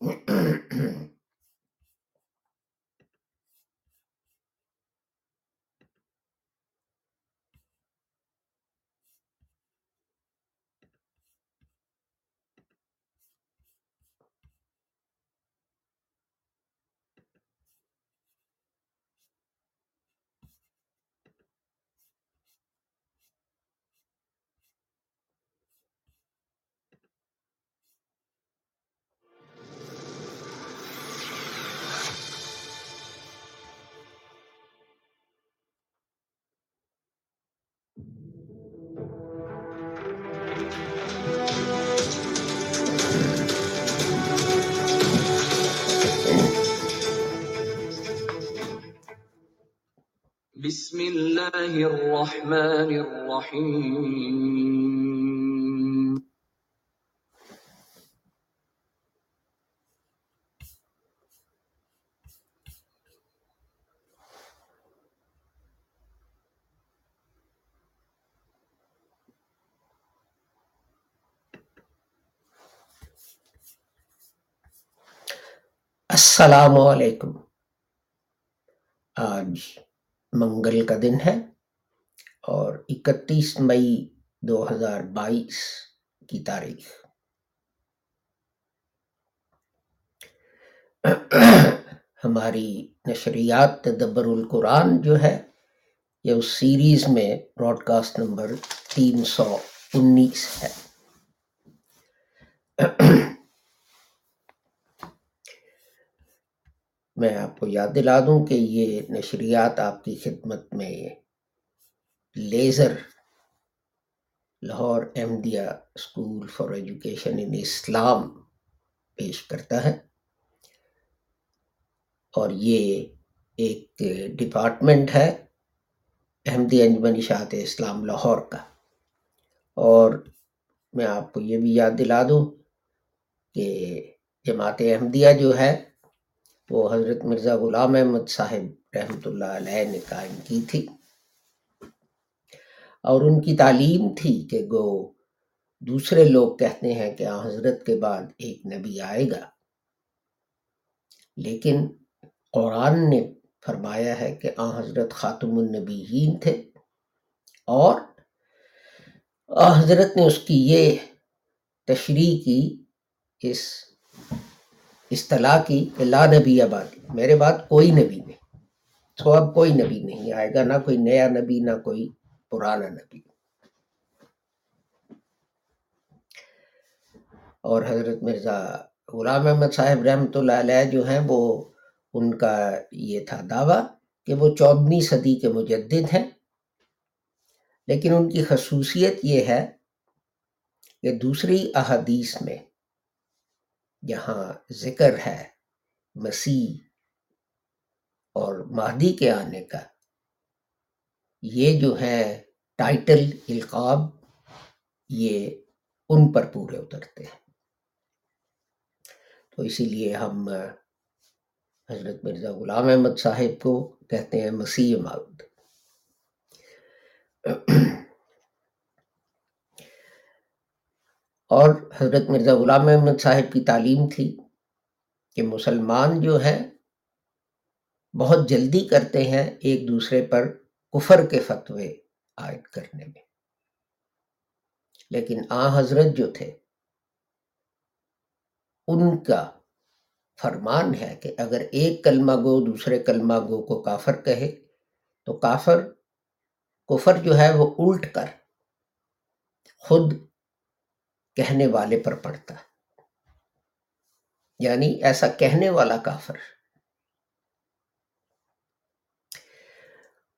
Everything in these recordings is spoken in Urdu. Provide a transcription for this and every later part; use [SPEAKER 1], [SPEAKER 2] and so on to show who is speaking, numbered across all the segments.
[SPEAKER 1] Well بسم الله الرحمن الرحيم.
[SPEAKER 2] السلام علیکم آج منگل کا دن ہے اور اکتیس مئی دو ہزار بائیس کی تاریخ۔ ہماری نشریات تدبر القرآن جو ہے، یہ اس سیریز میں براڈ کاسٹ نمبر تین سو انیس ہے۔ میں آپ کو یاد دلا دوں کہ یہ نشریات آپ کی خدمت میں laser Lahore Ahmadiyya school for education in Islam پیش کرتا ہے اور یہ ایک ڈپارٹمنٹ ہے احمدی انجمن اشاعت اسلام لاہور کا اور میں آپ کو یہ بھی یاد دلا دوں کہ جماعت احمدیہ جو ہے وہ حضرت مرزا غلام احمد صاحب رحمۃ اللہ علیہ نے قائم کی تھی۔ اور ان کی تعلیم تھی کہ گو دوسرے لوگ کہتے ہیں کہ آن حضرت کے بعد ایک نبی آئے گا۔ لیکن قرآن نے فرمایا ہے کہ آن حضرت خاتم النبیین تھے۔ اور حضرت نے اس کی یہ تشریح کی، اس اصطلاح کی کہ لا نبی آبادی میرے بعد کوئی نبی نہیں۔ تو اب کوئی نبی نہیں۔ آئے گا نہ کوئی نیا نبی، نہ کوئی پرانا نبی۔ اور حضرت مرزا غلام احمد صاحب رحمۃ اللہ علیہ جو ہیں، وہ ان کا یہ تھا دعویٰ کہ وہ چودہویں صدی کے مجدد ہیں۔ لیکن ان کی خصوصیت یہ ہے کہ دوسری احادیث میں جہاں ذکر ہے مسیح اور مہدی کے آنے کا، یہ جو ہے ٹائٹل القاب، یہ ان پر پورے اترتے ہیں۔ تو اسی لیے ہم حضرت مرزا غلام احمد صاحب کو کہتے ہیں مسیح مود اور حضرت مرزا غلام احمد صاحب کی تعلیم تھی کہ مسلمان جو ہیں بہت جلدی کرتے ہیں ایک دوسرے پر کفر کے فتوے عائد کرنے میں۔ لیکن آ حضرت جو تھے، ان کا فرمان ہے کہ اگر ایک کلمہ گو دوسرے کلمہ گو کو کافر کہے، تو کافر، کفر جو ہے وہ الٹ کر خود کہنے والے پر پڑتا ہے۔ یعنی ایسا کہنے والا کافر۔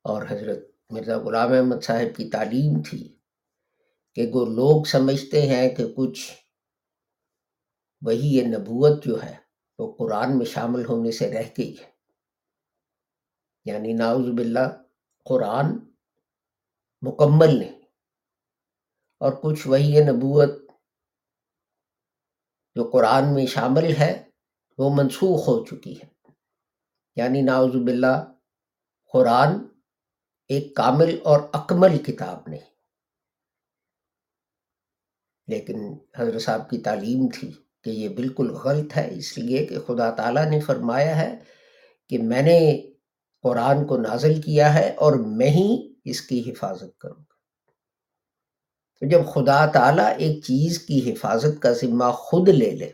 [SPEAKER 2] اور حضرت مرزا غلام احمد صاحب کی تعلیم تھی کہ وہ لوگ سمجھتے ہیں کہ کچھ وہی یہ نبوت جو ہے وہ قرآن میں شامل ہونے سے رہ گئی ہے۔ یعنی ناؤز باللہ قرآن مکمل نہیں۔ اور کچھ وہی یہ نبوت جو قرآن میں شامل ہے، وہ منسوخ ہو چکی ہے۔ یعنی ناوز باللہ، قرآن ایک کامل اور اکمل کتاب نہیں۔ لیکن حضرت صاحب کی تعلیم تھی کہ یہ بالکل غلط ہے۔ اس لیے کہ خدا تعالیٰ نے فرمایا ہے کہ میں نے قرآن کو نازل کیا ہے اور میں ہی اس کی حفاظت کروں گا۔ تو جب خدا تعالیٰ ایک چیز کی حفاظت کا ذمہ خود لے لے،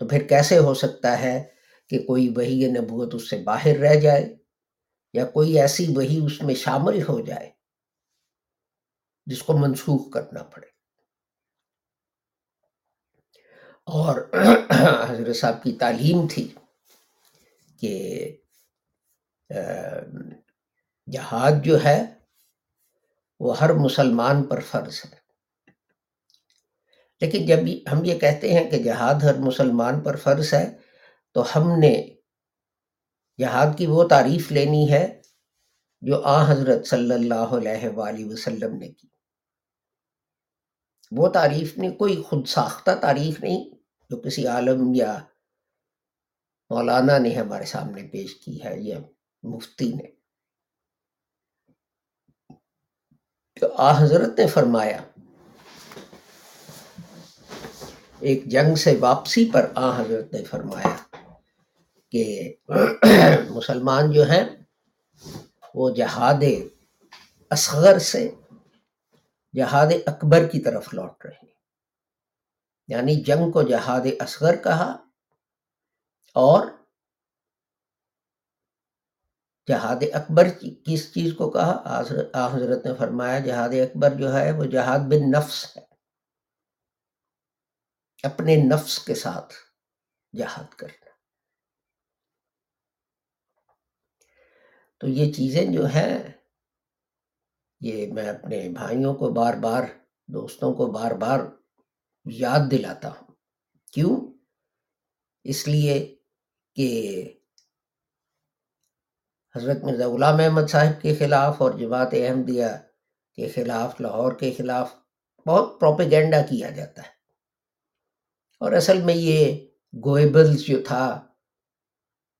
[SPEAKER 2] تو پھر کیسے ہو سکتا ہے کہ کوئی وہی نبوت اس سے باہر رہ جائے یا کوئی ایسی وہی اس میں شامل ہو جائے جس کو منسوخ کرنا پڑے؟ اور حضرت صاحب کی تعلیم تھی کہ جہاد جو ہے وہ ہر مسلمان پر فرض ہے۔ لیکن جب ہم یہ کہتے ہیں کہ جہاد ہر مسلمان پر فرض ہے، تو ہم نے جہاد کی وہ تعریف لینی ہے جو آ حضرت صلی اللہ علیہ وآلہ وسلم نے کی۔ وہ تعریف نے کوئی خود ساختہ تعریف نہیں جو کسی عالم یا مولانا نے ہمارے سامنے پیش کی ہے یا مفتی نے۔ تو آ حضرت نے فرمایا، ایک جنگ سے واپسی پر آ حضرت نے فرمایا کہ مسلمان جو ہیں، وہ جہاد اصغر سے جہاد اکبر کی طرف لوٹ رہے ہیں۔ یعنی جنگ کو جہاد اصغر کہا اور جہاد اکبر کس چیز کو کہا؟ حضرت نے فرمایا، جہاد اکبر جو ہے وہ جہاد بن نفس ہے۔ اپنے نفس کے ساتھ جہاد کرنا۔ تو یہ چیزیں جو ہیں، یہ میں اپنے بھائیوں کو بار بار، دوستوں کو بار بار یاد دلاتا ہوں۔ کیوں؟ اس لیے کہ حضرت مرزا غلام احمد صاحب کے خلاف اور جماعت احمدیہ کے خلاف، لاہور کے خلاف بہت پروپیگنڈا کیا جاتا ہے۔ اور اصل میں یہ گوئبلز جو تھا،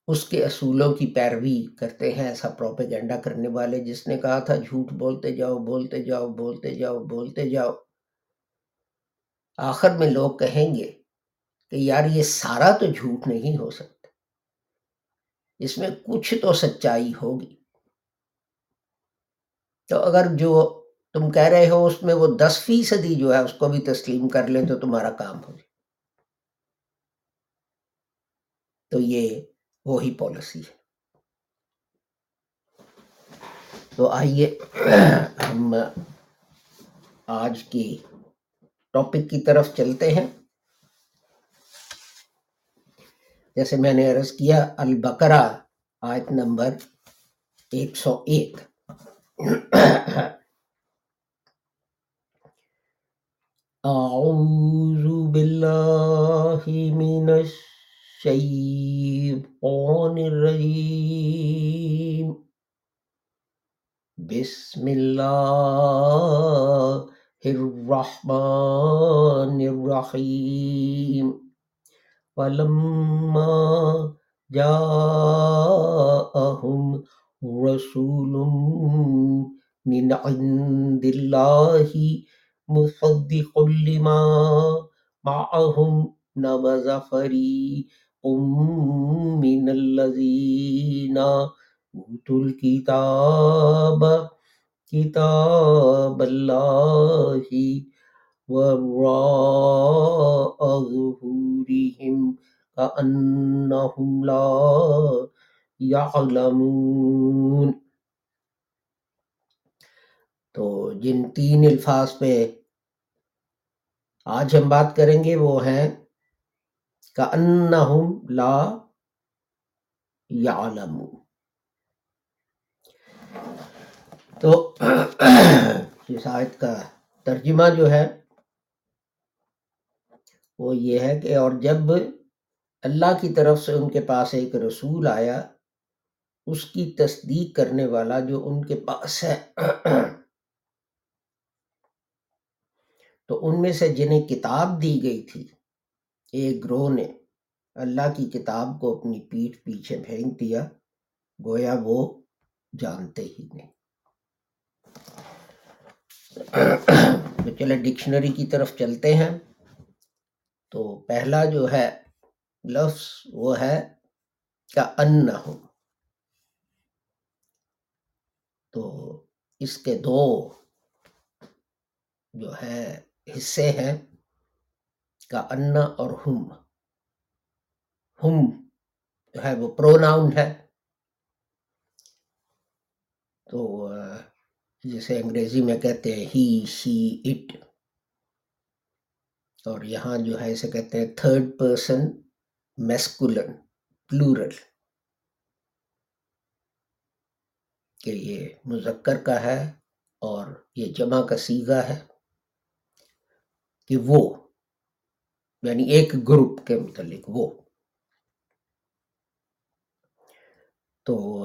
[SPEAKER 2] اس کے اصولوں کی پیروی کرتے ہیں ایسا پروپیگنڈا کرنے والے۔ جس نے کہا تھا، جھوٹ بولتے جاؤ بولتے جاؤ بولتے جاؤ بولتے جاؤ۔ آخر میں لوگ کہیں گے کہ یار یہ سارا تو جھوٹ نہیں ہو سکتا۔ اس میں کچھ تو سچائی ہوگی۔ تو اگر جو تم کہہ رہے ہو اس میں وہ دس فیصدی جو ہے اس کو بھی تسلیم کر لیں تو تمہارا کام ہو جائے۔ تو یہ وہی پالیسی ہے۔ تو آئیے ہم آج کی ٹاپک کی طرف چلتے ہیں۔ جیسے میں نے عرض کیا، البقرہ، آیت نمبر ایک سو ایک۔ اعوذ باللہ من الشیطان الرجیم۔ بسم اللہ الرحمن الرحیم۔ فلما جاءهم رسول من عند الله مصدق لما معهم نبذ فريق من الذين اوتوا الكتاب، كتاب الله وراء ظهورهم كأنهم لا يعلمون۔ تو جن تین الفاظ پہ آج ہم بات کریں گے وہ ہیں كأنهم لا يعلمون۔ تو اس آیت کا ترجمہ جو ہے وہ یہ ہے کہ اور جب اللہ کی طرف سے ان کے پاس ایک رسول آیا، اس کی تصدیق کرنے والا جو ان کے پاس ہے، تو ان میں سے جنہیں کتاب دی گئی تھی، ایک گروہ نے اللہ کی کتاب کو اپنی پیٹھ پیچھے پھینک دیا، گویا وہ جانتے ہی نہیں۔ تو چلے ڈکشنری کی طرف چلتے ہیں۔ تو پہلا جو ہے لفظ وہ ہے کا ان تو اس کے دو جو ہے حصے ہیں کا ان اور ہم۔ ہم جو ہے وہ پروناؤن ہے۔ تو جسے انگریزی میں کہتے ہیں ہی، شی، اٹ۔ اور یہاں جو ہے اسے کہتے ہیں تھرڈ پرسن میسکولن پلورل کہ یہ مذکر کا ہے اور یہ جمع کا سیگا ہے کہ وہ یعنی ایک گروپ کے متعلق وہ. تو،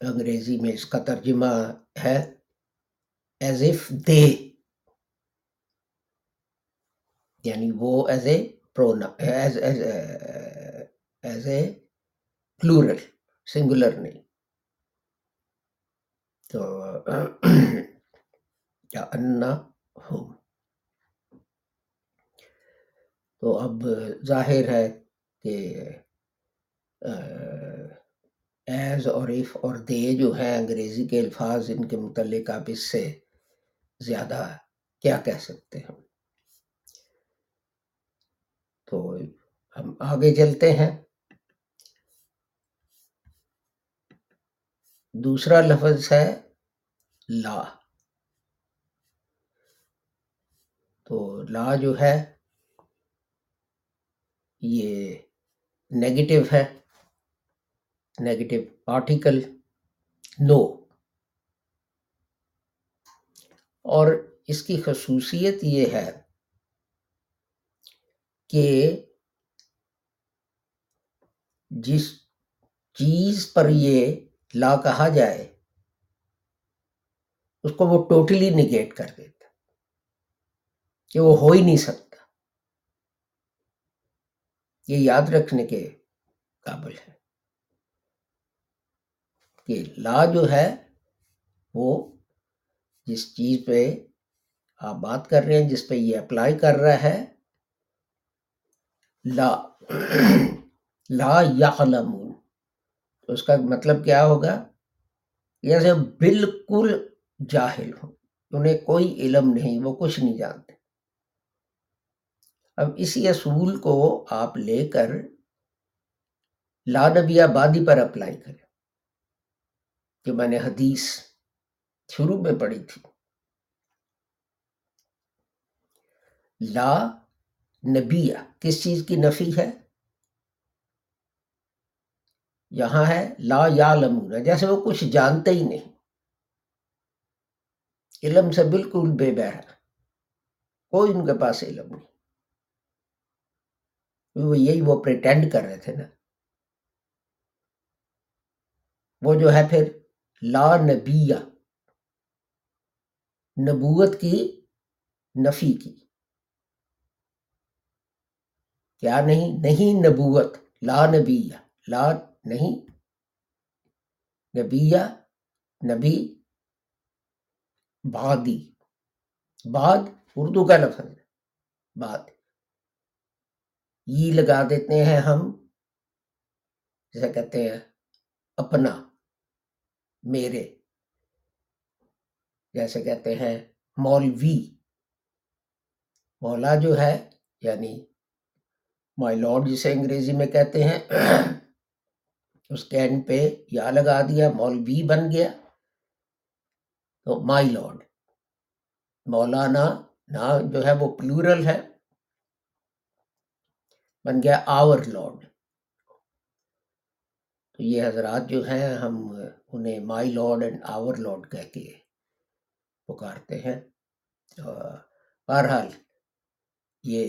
[SPEAKER 2] انگریزی میں اس کا ترجمہ ہے ایز اف دے یعنی وہ as a pronoun as as as a plural singular نہیں تو کیا انا ہوں تو اب ظاہر ہے کہ ایز اور ایف اور دے جو ہیں انگریزی کے الفاظ ان کے متعلق آپ اس سے زیادہ کیا کہہ سکتے ہیں۔ تو ہم آگے چلتے ہیں۔ دوسرا لفظ ہے لا۔ تو لا جو ہے، یہ نیگیٹو ہے نیگیٹو آرٹیکل نو اور اس کی خصوصیت یہ ہے کہ جس چیز پر یہ لا کہا جائے، اس کو وہ ٹوٹلی نگیٹ کر دیتا، کہ وہ ہو ہی نہیں سکتا۔ یہ یاد رکھنے کے قابل ہے کہ لا جو ہے وہ جس چیز پہ آپ بات کر رہے ہیں، جس پہ یہ اپلائی کر رہا ہے، لا لا یا تو اس کا مطلب کیا ہوگا؟ جیسے بالکل جاہل ہو انہیں کوئی علم نہیں، وہ کچھ نہیں جانتے۔ اب اسی اصول کو آپ لے کر لا نبی آبادی پر اپلائی کریں۔ جو میں نے حدیث شروع میں پڑھی تھی۔ لا نبیہ، کس چیز کی نفی ہے؟ یہاں ہے لا یا لمون جیسے وہ کچھ جانتے ہی نہیں۔ علم سے بالکل بے بہرا کوئی ان کے پاس علم نہیں۔ وہ یہی وہ پریٹینڈ کر رہے تھے نا۔ وہ جو ہے پھر لا نبیہ نبوت کی نفی کی۔ کیا نہیں؟ نہیں نبوت، لا نبیہ، لا نہیں۔ نبیہ، نبی بادی بعد اردو کا لفظ ہے۔ یہ لگا دیتے ہیں ہم جیسے کہتے ہیں اپنا، میرے۔ جیسے کہتے ہیں، مولوی۔ مولا جو ہے یعنی مائی لارڈ جسے انگریزی میں کہتے ہیں، اس کے اینڈ پہ یا لگا دیا، مولوی بن گیا۔ تو مائی لارڈ مولانا، نا جو ہے وہ پلورل ہے۔ بن گیا آور لارڈ تو یہ حضرات جو ہیں، ہم انہیں my lord and our lord کہہ کے پکارتے ہیں۔ بہرحال یہ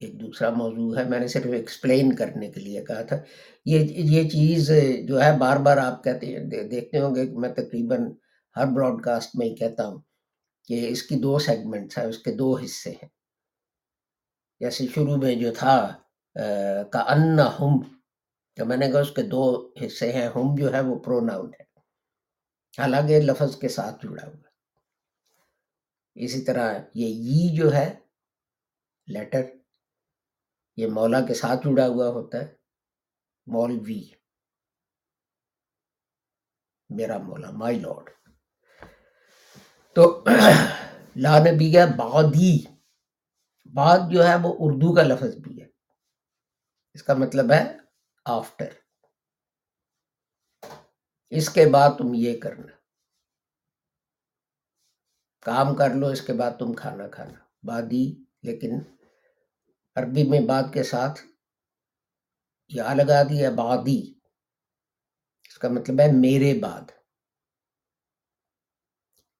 [SPEAKER 2] ایک دوسرا موضوع ہے۔ میں نے صرف ایکسپلین کرنے کے لیے کہا تھا۔ یہ یہ چیز جو ہے، بار بار آپ کہتے ہیں دیکھتے ہوں گے کہ میں تقریباً ہر براڈ کاسٹ میں ہی کہتا ہوں کہ اس کی دو سیگمنٹس ہیں، اس کے دو حصے ہیں۔ جیسے شروع میں جو تھا کا ان ہم تو میں نے کہا اس کے دو حصے ہیں۔ ہم جو ہے، وہ پروناؤن ہے حالانکہ لفظ کے ساتھ جڑا ہوا۔ اسی طرح یہ ای جو ہے لیٹر یہ مولا کے ساتھ جڑا ہوا ہوتا ہے مولوی میرا مولا مائی لارڈ تو لا نبی ہے بادی بعد جو ہے، وہ اردو کا لفظ بھی ہے۔ اس کا مطلب ہے آفٹر اس کے بعد تم یہ کرنا۔ کام کر لو، اس کے بعد تم کھانا کھانا۔ بادی لیکن عربی میں بعد کے ساتھ یا لگا دیا بادی اس کا مطلب ہے میرے بعد۔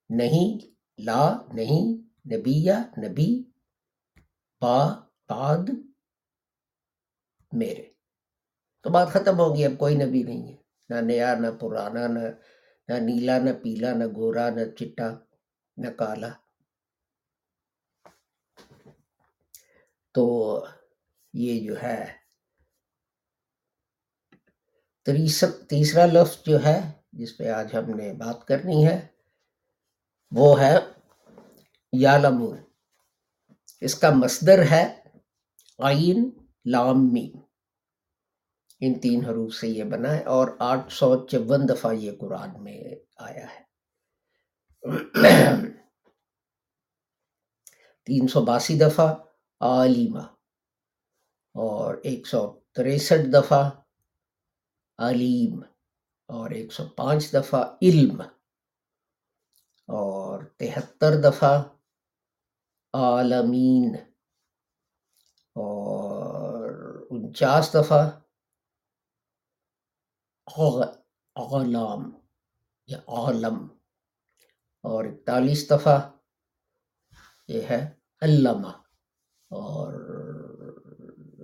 [SPEAKER 2] نہیں، لا، نہیں نبی یا نبی، با، بعد، میرے۔ تو بات ختم ہوگی اب کوئی نبی نہیں ہے۔ نہ نیا نہ پرانا، نہ نہ نیلا، نہ پیلا، نہ گورا، نہ چٹا۔ نہ کالا تو یہ جو ہے تیسرا لفظ جو ہے، جس پہ آج ہم نے بات کرنی ہے، وہ ہے یالمون اس کا مصدر ہے آئین لامی ان تین حروف سے یہ بنا ہے اور آٹھ سو چون دفعہ یہ قرآن میں آیا ہے۔ تین سو باسی دفعہ علیمہ اور ایک سو تریسٹھ دفعہ علیم اور ایک سو پانچ دفعہ علم اور تہتر دفعہ عالمین اور انچاس دفعہ عالم یا عالم اور اکتالیس دفعہ یہ ہے علامہ اور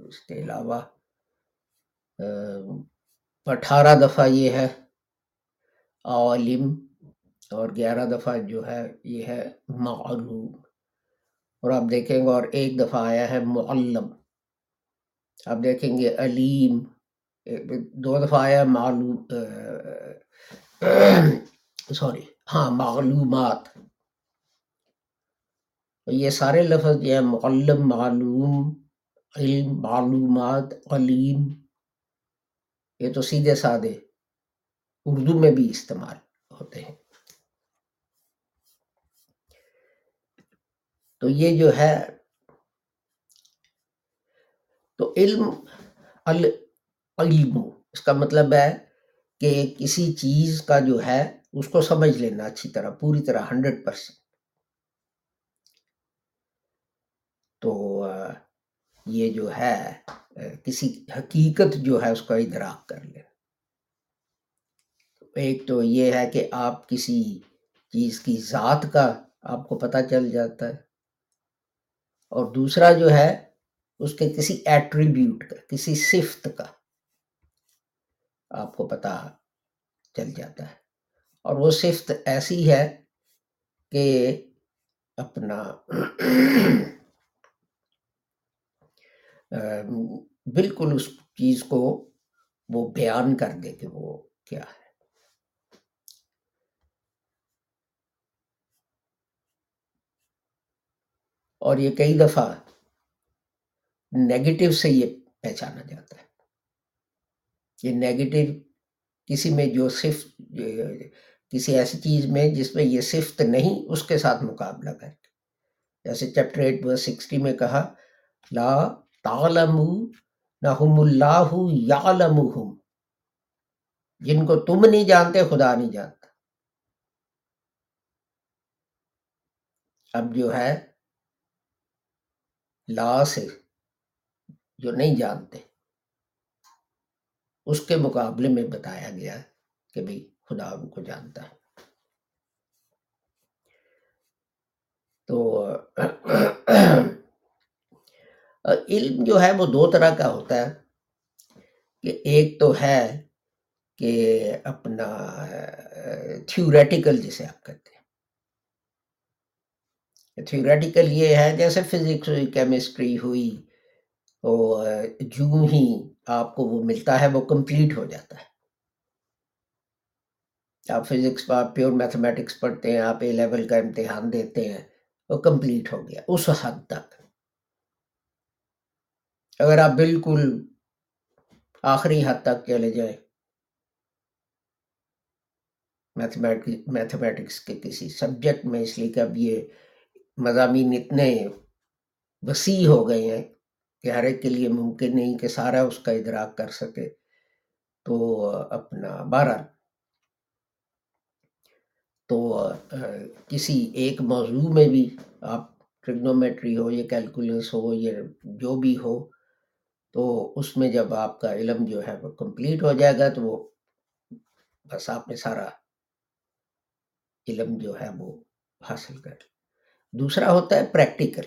[SPEAKER 2] اس کے علاوہ اٹھارہ دفعہ یہ ہے عالم اور گیارہ دفعہ جو ہے یہ ہے معلوم اور آپ دیکھیں گے اور ایک دفعہ آیا ہے معلم۔ آپ دیکھیں گے علیم دو دفعہ آیا معلوم سوری۔ ہاں معلومات۔ یہ سارے لفظ جو ہیں، معلم، معلوم، علم، معلومات، علیم۔ یہ تو سیدھے سادے اردو میں بھی استعمال ہوتے ہیں۔ تو یہ جو ہے، تو علم علم اس کا مطلب ہے کہ کسی چیز کا جو ہے اس کو سمجھ لینا اچھی طرح، پوری طرح ہنڈریڈ پرسینٹ۔ تو یہ جو ہے کسی حقیقت جو ہے، اس کا ادراک کر لے ایک تو یہ ہے کہ آپ کسی چیز کی ذات کا آپ کو پتہ چل جاتا ہے۔ اور دوسرا جو ہے، اس کے کسی ایٹریبیوٹ کا، کسی صفت کا آپ کو پتہ چل جاتا ہے۔ اور وہ صفت ایسی ہے کہ اپنا بالکل اس چیز کو وہ بیان کر دے کہ وہ کیا ہے۔ اور یہ کئی دفعہ نیگیٹو سے یہ پہچانا جاتا ہے۔ یہ نیگیٹو کسی میں جو صرف کسی ایسی چیز میں جس میں یہ صفت نہیں، اس کے ساتھ مقابلہ کر کے۔ جیسے چیپٹر ایٹ ورس سکسٹی میں کہا، لا نہم اللہ یعلمہم۔ جن کو تم نہیں جانتے، خدا نہیں جانتا۔ اب جو ہے، لا سے جو نہیں جانتے، اس کے مقابلے میں بتایا گیا کہ بھئی خدا ان کو جانتا ہے۔ تو علم جو ہے وہ دو طرح کا ہوتا ہے۔ کہ ایک تو ہے کہ اپنا تھیوریٹیکل جسے آپ کہتے ہیں۔ تھیوریٹیکل یہ ہے جیسے فزکس ہوئی کیمسٹری ہوئی تو جو ہی آپ کو وہ ملتا ہے وہ کمپلیٹ ہو جاتا ہے۔ آپ فزکس پیور میتھمیٹکس پڑھتے ہیں، آپ اے لیول کا امتحان دیتے ہیں، وہ کمپلیٹ ہو گیا اس حد تک۔ اگر آپ بالکل آخری حد تک چلے جائیں میتھمیٹکس کے کسی سبجیکٹ میں، اس لیے کہ اب یہ مضامین اتنے وسیع ہو گئے ہیں کہ ہر ایک کے لیے ممکن نہیں کہ سارا اس کا ادراک کر سکے، تو اپنا بارہ تو کسی ایک موضوع میں بھی آپ ٹریگنومیٹری ہو یا کیلکولس ہو یا جو بھی ہو، تو اس میں جب آپ کا علم جو ہے وہ کمپلیٹ ہو جائے گا، تو وہ بس آپ نے سارا علم جو ہے وہ حاصل کر دوسرا ہوتا ہے پریکٹیکل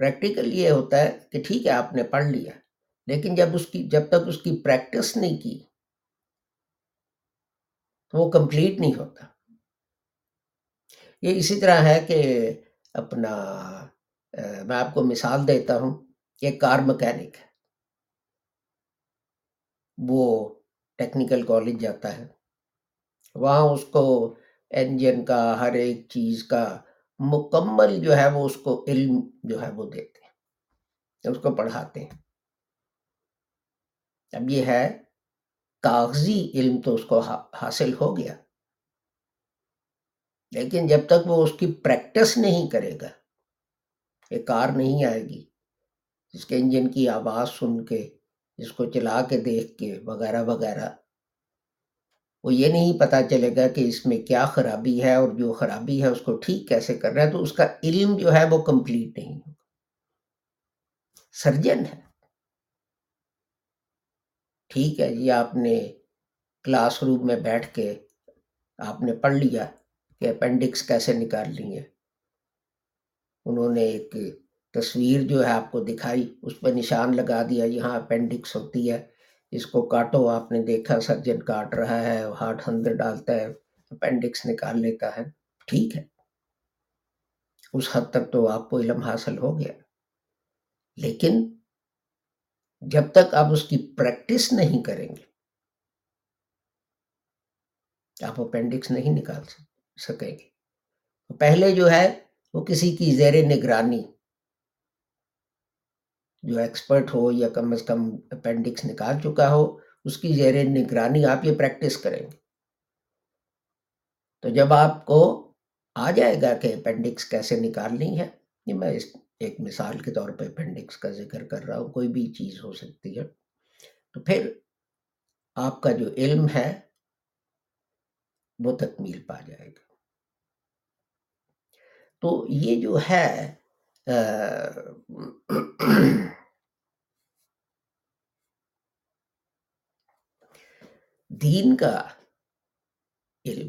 [SPEAKER 2] پریکٹیکل یہ ہوتا ہے کہ ٹھیک ہے، آپ نے پڑھ لیا، لیکن جب اس کی، جب تک اس کی پریکٹس نہیں کی وہ کمپلیٹ نہیں ہوتا۔ یہ اسی طرح ہے کہ اپنا میں آپ کو مثال دیتا ہوں کہ کار مکینک ہے۔ وہ ٹیکنیکل کالج جاتا ہے۔ وہاں اس کو انجن کا، ہر ایک چیز کا مکمل جو ہے وہ اس کو علم جو ہے وہ دیتے ہیں، اس کو پڑھاتے ہیں۔ اب یہ ہے کاغذی علم تو اس کو حاصل ہو گیا۔ لیکن جب تک وہ اس کی پریکٹس نہیں کرے گا ایک کار نہیں آئے گی۔ جس کے انجن کی آواز سن کے جس کو چلا کے دیکھ کے، وغیرہ وغیرہ۔ وہ یہ نہیں پتا چلے گا کہ اس میں کیا خرابی ہے اور جو خرابی ہے اس کو ٹھیک کیسے کر رہا ہے، تو اس کا علم جو ہے وہ کمپلیٹ نہیں ہوگا۔ سرجن ہے۔ ٹھیک ہے جی آپ نے کلاس روم میں بیٹھ کے آپ نے پڑھ لیا کہ اپینڈکس کیسے نکال لی ہے انہوں نے ایک تصویر جو ہے آپ کو دکھائی، اس پہ نشان لگا دیا، یہاں اپینڈکس ہوتی ہے۔ اس کو کاٹو، آپ نے دیکھا سرجن کاٹ رہا ہے، ہارٹ اندر ڈالتا ہے، اپینڈکس نکال لیتا ہے۔ ٹھیک ہے۔ اس حد تک تو آپ کو علم حاصل ہو گیا۔ لیکن جب تک آپ اس کی پریکٹس نہیں کریں گے، آپ اپینڈکس نہیں نکال سکیں گے۔ پہلے جو ہے، وہ کسی کی زیر نگرانی جو ایکسپرٹ ہو یا کم از کم اپینڈکس نکال چکا ہو، اس کی زیر نگرانی آپ یہ پریکٹس کریں گے۔ تو جب آپ کو آ جائے گا کہ اپینڈکس کیسے نکالنی ہے، یہ میں اس ایک مثال کے طور پہ اپینڈکس کا ذکر کر رہا ہوں، کوئی بھی چیز ہو سکتی ہے۔ تو پھر آپ کا جو علم ہے، وہ تکمیل پا جائے گا۔ تو یہ جو ہے دین کا علم۔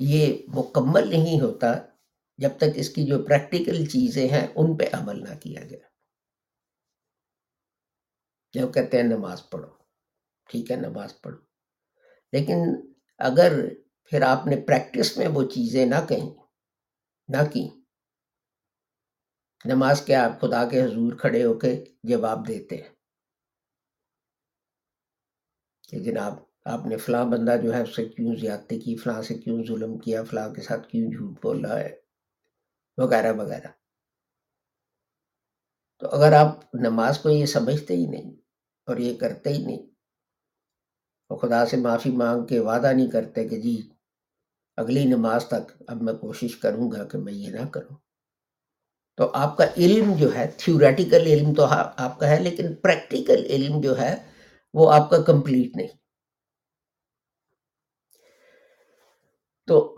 [SPEAKER 2] یہ مکمل نہیں ہوتا۔ جب تک اس کی جو پریکٹیکل چیزیں ہیں، ان پہ عمل نہ کیا جائے۔ جب کہتے ہیں نماز پڑھو، ٹھیک ہے، نماز پڑھو۔ لیکن اگر پھر آپ نے پریکٹس میں وہ چیزیں نہ کہیں، نہ کی نماز کے آپ خدا کے حضور کھڑے ہو کے جواب دیتے ہیں۔ کہ جناب، آپ نے فلاں بندہ جو ہے، اس سے کیوں زیادتی کی؟ فلاں سے کیوں ظلم کیا؟ فلاں کے ساتھ کیوں جھوٹ بولا ہے؟ وغیرہ وغیرہ۔ تو اگر آپ نماز کو یہ سمجھتے ہی نہیں اور یہ کرتے ہی نہیں اور خدا سے معافی مانگ کے وعدہ نہیں کرتے کہ جی اگلی نماز تک اب میں کوشش کروں گا کہ میں یہ نہ کروں۔ تو آپ کا علم جو ہے تھیوریٹیکل علم تو ہاں آپ کا ہے، لیکن پریکٹیکل علم جو ہے، وہ آپ کا کمپلیٹ نہیں۔ تو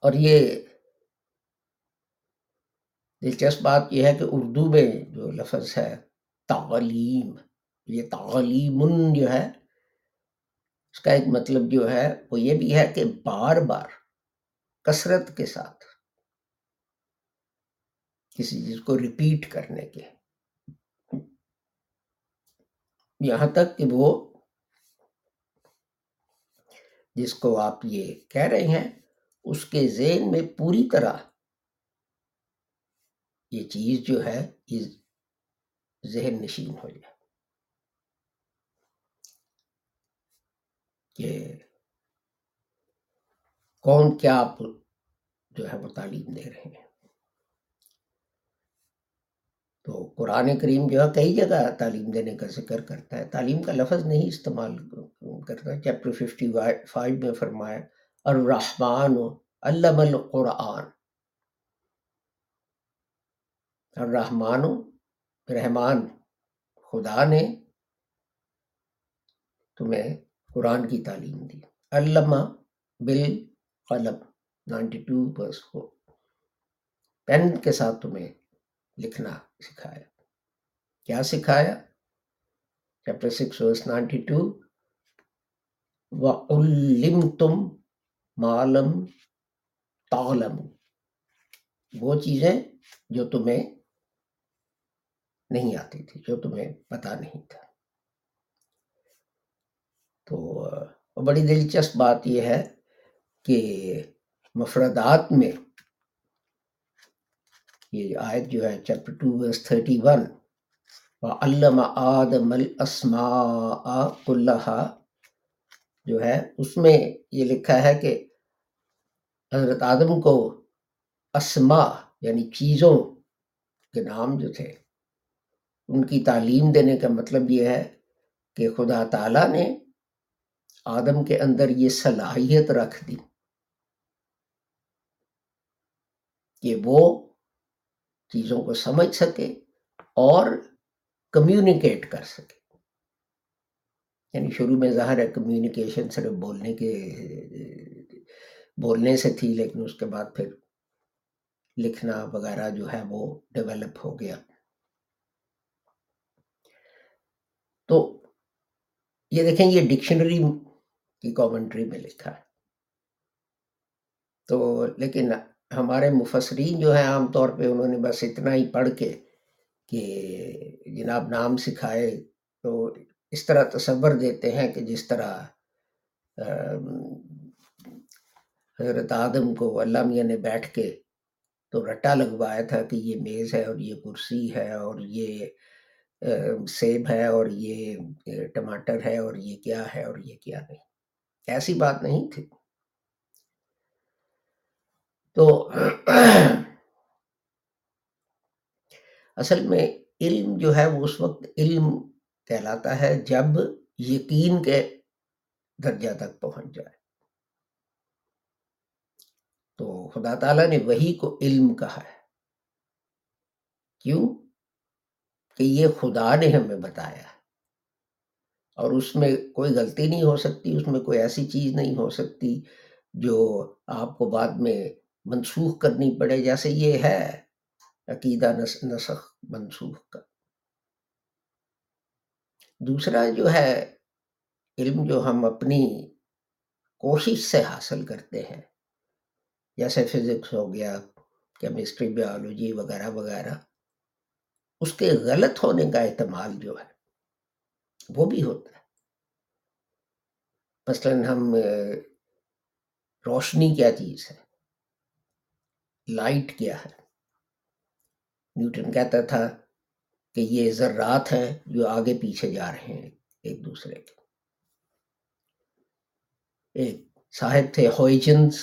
[SPEAKER 2] اور یہ دلچسپ بات یہ ہے کہ اردو میں جو لفظ ہے تعلیم یہ تعلیم جو ہے، اس کا ایک مطلب جو ہے وہ یہ بھی ہے کہ بار بار کثرت کے ساتھ کسی چیز کو ریپیٹ کرنے کے۔ یہاں تک کہ وہ جس کو آپ یہ کہہ رہے ہیں اس کے ذہن میں پوری طرح یہ چیز جو ہے، یہ ذہن نشین ہو جائے۔ کہ کون کیا آپ جو ہے وہ تعلیم دے رہے ہیں۔ تو قرآن کریم جو ہے کئی جگہ تعلیم دینے کا ذکر کرتا ہے۔ تعلیم کا لفظ نہیں استعمال کرتا، چیپٹر ففٹی فائیو میں فرمایا الرحمن علم القرآن۔ الرحمن رحمان، خدا نے تمہیں قرآن کی تعلیم دی۔ علامہ بال قلم نائنٹی ٹو برس کو۔ پین کے ساتھ تمہیں لکھنا سکھایا۔ کیا سکھایا؟ Chapter six verse ninety two. وَعُلِّمْ تم معلم تعلم۔ وہ چیزیں جو تمہیں نہیں آتی تھی جو تمہیں پتا نہیں تھا۔ تو بڑی دلچسپ بات یہ ہے کہ مفردات میں یہ آیت جو ہے chapter two verse thirty one علم آدم الاسماء کلہا جو ہے، اس میں یہ لکھا ہے کہ حضرت آدم کو اسما یعنی چیزوں کے نام جو تھے، ان کی تعلیم دینے کا مطلب یہ ہے کہ خدا تعالیٰ نے آدم کے اندر یہ صلاحیت رکھ دی کہ وہ چیزوں کو سمجھ سکے اور کمیونیکیٹ کر سکے۔ یعنی شروع میں ظاہر ہے کمیونیکیشن صرف بولنے کے، بولنے سے تھی، لیکن اس کے بعد پھر لکھنا وغیرہ جو ہے وہ ڈیولپ ہو گیا۔ تو یہ دیکھیں، یہ ڈکشنری کی کامنٹری میں لکھا ہے۔ تو لیکن ہمارے مفسرین جو ہیں عام طور پہ انہوں نے بس اتنا ہی پڑھ کے کہ جناب نام سکھائے تو اس طرح تصور دیتے ہیں کہ جس طرح حضرت آدم کو اللہ میاں نے بیٹھ کے تو رٹا لگوایا تھا کہ یہ میز ہے اور یہ کرسی ہے اور یہ سیب ہے اور یہ ٹماٹر ہے اور یہ کیا ہے اور یہ کیا نہیں۔ ایسی بات نہیں تھی۔ تو اصل میں علم جو ہے وہ اس وقت علم کہلاتا ہے جب یقین کے درجہ تک پہنچ جائے۔ تو خدا تعالیٰ نے وہی کو علم کہا ہے۔ کیوں؟ کہ یہ خدا نے ہمیں بتایا اور اس میں کوئی غلطی نہیں ہو سکتی، اس میں کوئی ایسی چیز نہیں ہو سکتی جو آپ کو بعد میں منسوخ کرنی پڑے۔ جیسے یہ ہے، عقیدہ نسخ منسوخ کا دوسرا جو ہے علم جو ہم اپنی کوشش سے حاصل کرتے ہیں، جیسے فزکس ہو گیا، کیمسٹری بیالوجی وغیرہ وغیرہ، اس کے غلط ہونے کا احتمال جو ہے، وہ بھی ہوتا ہے۔ مثلاً ہم، روشنی کیا چیز ہے؟ لائٹ کیا ہے؟ نیوٹن کہتا تھا کہ یہ ذرات ہیں جو آگے پیچھے جا رہے ہیں ایک دوسرے کے۔ ایک صاحب تھے ہوئیجنس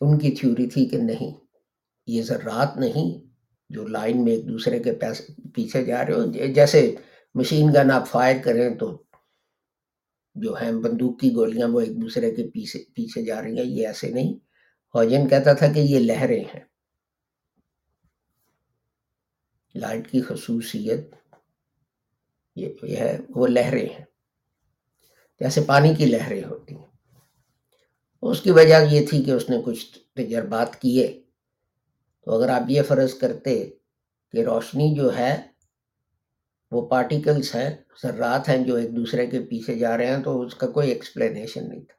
[SPEAKER 2] ان کی تھیوری تھی کہ نہیں، یہ ذرات نہیں جو لائن میں ایک دوسرے کے پیچھے جا رہے ہو جیسے مشین گن آپ فائر کریں تو جو ہیں بندوق کی گولیاں وہ ایک دوسرے کے پیچھے پیچھے جا رہی ہیں، یہ ایسے نہیں۔ ہوجن کہتا تھا کہ یہ لہریں ہیں۔ لائٹ کی خصوصیت یہ ہے، وہ لہریں ہیں۔ جیسے پانی کی لہریں ہوتی ہیں۔ اس کی وجہ یہ تھی کہ اس نے کچھ تجربات کیے۔ تو اگر آپ یہ فرض کرتے کہ روشنی جو ہے، وہ پارٹیکلس ہیں، ذرات ہیں جو ایک دوسرے کے پیچھے جا رہے ہیں، تو اس کا کوئی ایکسپلینیشن نہیں تھا۔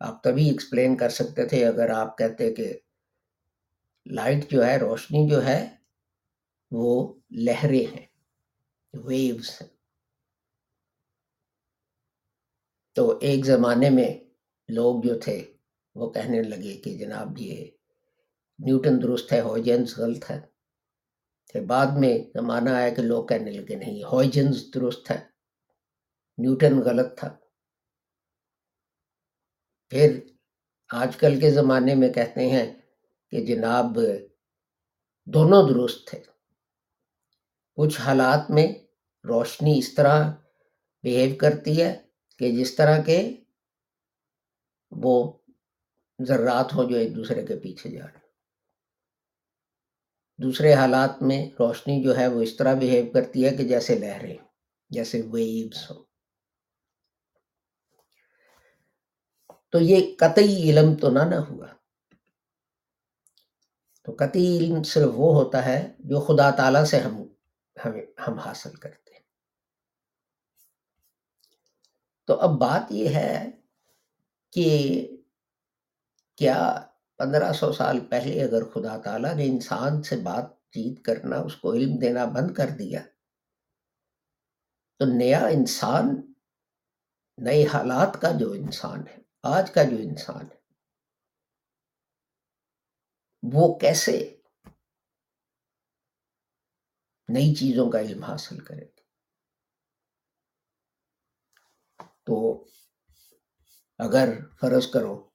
[SPEAKER 2] آپ تبھی ایکسپلین کر سکتے تھے، اگر آپ کہتے کہ لائٹ جو ہے، روشنی جو ہے وہ لہریں ہیں ویوز ہیں۔ تو ایک زمانے میں لوگ جو تھے، وہ کہنے لگے کہ جناب یہ نیوٹن درست ہے ہوجنس غلط ہے پھر بعد میں زمانہ آیا کہ لوگ کہنے لگے، نہیں ہوجنس درست ہے نیوٹن غلط تھا۔ پھر آج کل کے زمانے میں کہتے ہیں کہ جناب دونوں درست تھے۔ کچھ حالات میں روشنی اس طرح بیہیو کرتی ہے کہ جس طرح کے وہ ذرات ہوں جو ایک دوسرے کے پیچھے جا رہے دوسرے حالات میں روشنی جو ہے وہ اس طرح بیہیو کرتی ہے کہ جیسے لہریں، جیسے ویوز ہو تو یہ قطعی علم تو نہ نہ ہوا۔ تو قطعی علم صرف وہ ہوتا ہے جو خدا تعالی سے ہم ہم حاصل کرتے ہیں۔ تو اب بات یہ ہے کہ کیا پندرہ سو سال پہلے اگر خدا تعالیٰ نے انسان سے بات چیت کرنا، اس کو علم دینا بند کر دیا، تو نیا انسان، نئے حالات کا جو انسان ہے، آج کا جو انسان ہے، وہ کیسے نئی چیزوں کا علم حاصل کرے گا تو اگر فرض کرو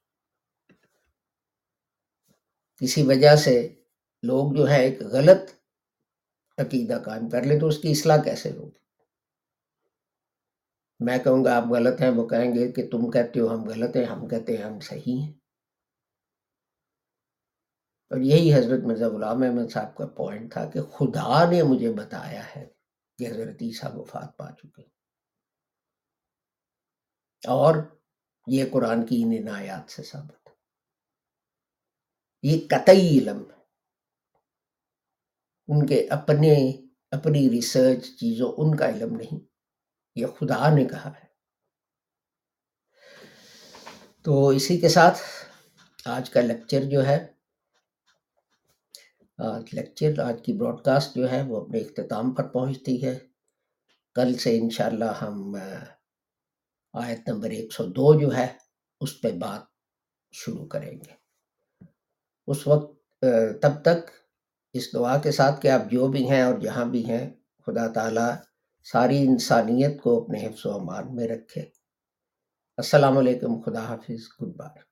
[SPEAKER 2] کسی وجہ سے لوگ جو ہے ایک غلط عقیدہ قائم کر لے تو اس کی اصلاح کیسے ہوگی؟ میں کہوں گا آپ غلط ہیں، وہ کہیں گے کہ تم کہتے ہو ہم غلط ہیں، ہم کہتے ہیں ہم صحیح ہیں۔ اور یہی حضرت مرزا غلام احمد صاحب کا پوائنٹ تھا کہ خدا نے مجھے بتایا ہے کہ حضرت عیسیٰ وفات پا چکے اور یہ قرآن کی ان عنایات سے ثابت یہ قطعی علم ان کے اپنے، اپنی ریسرچ چیزوں، ان کا علم نہیں۔ یہ خدا نے کہا ہے۔ تو اسی کے ساتھ آج کا لیکچر جو ہے آج لیکچر آج کی براڈ کاسٹ جو ہے وہ اپنے اختتام پر پہنچتی ہے۔ کل سے انشاءاللہ ہم آیت نمبر ایک سو دو جو ہے، اس پہ بات شروع کریں گے۔ اس وقت تب تک اس دعا کے ساتھ کہ آپ جو بھی ہیں اور جہاں بھی ہیں، خدا تعالیٰ ساری انسانیت کو اپنے حفظ و امان میں رکھے۔ السلام علیکم، خدا حافظ، گڈ بائے۔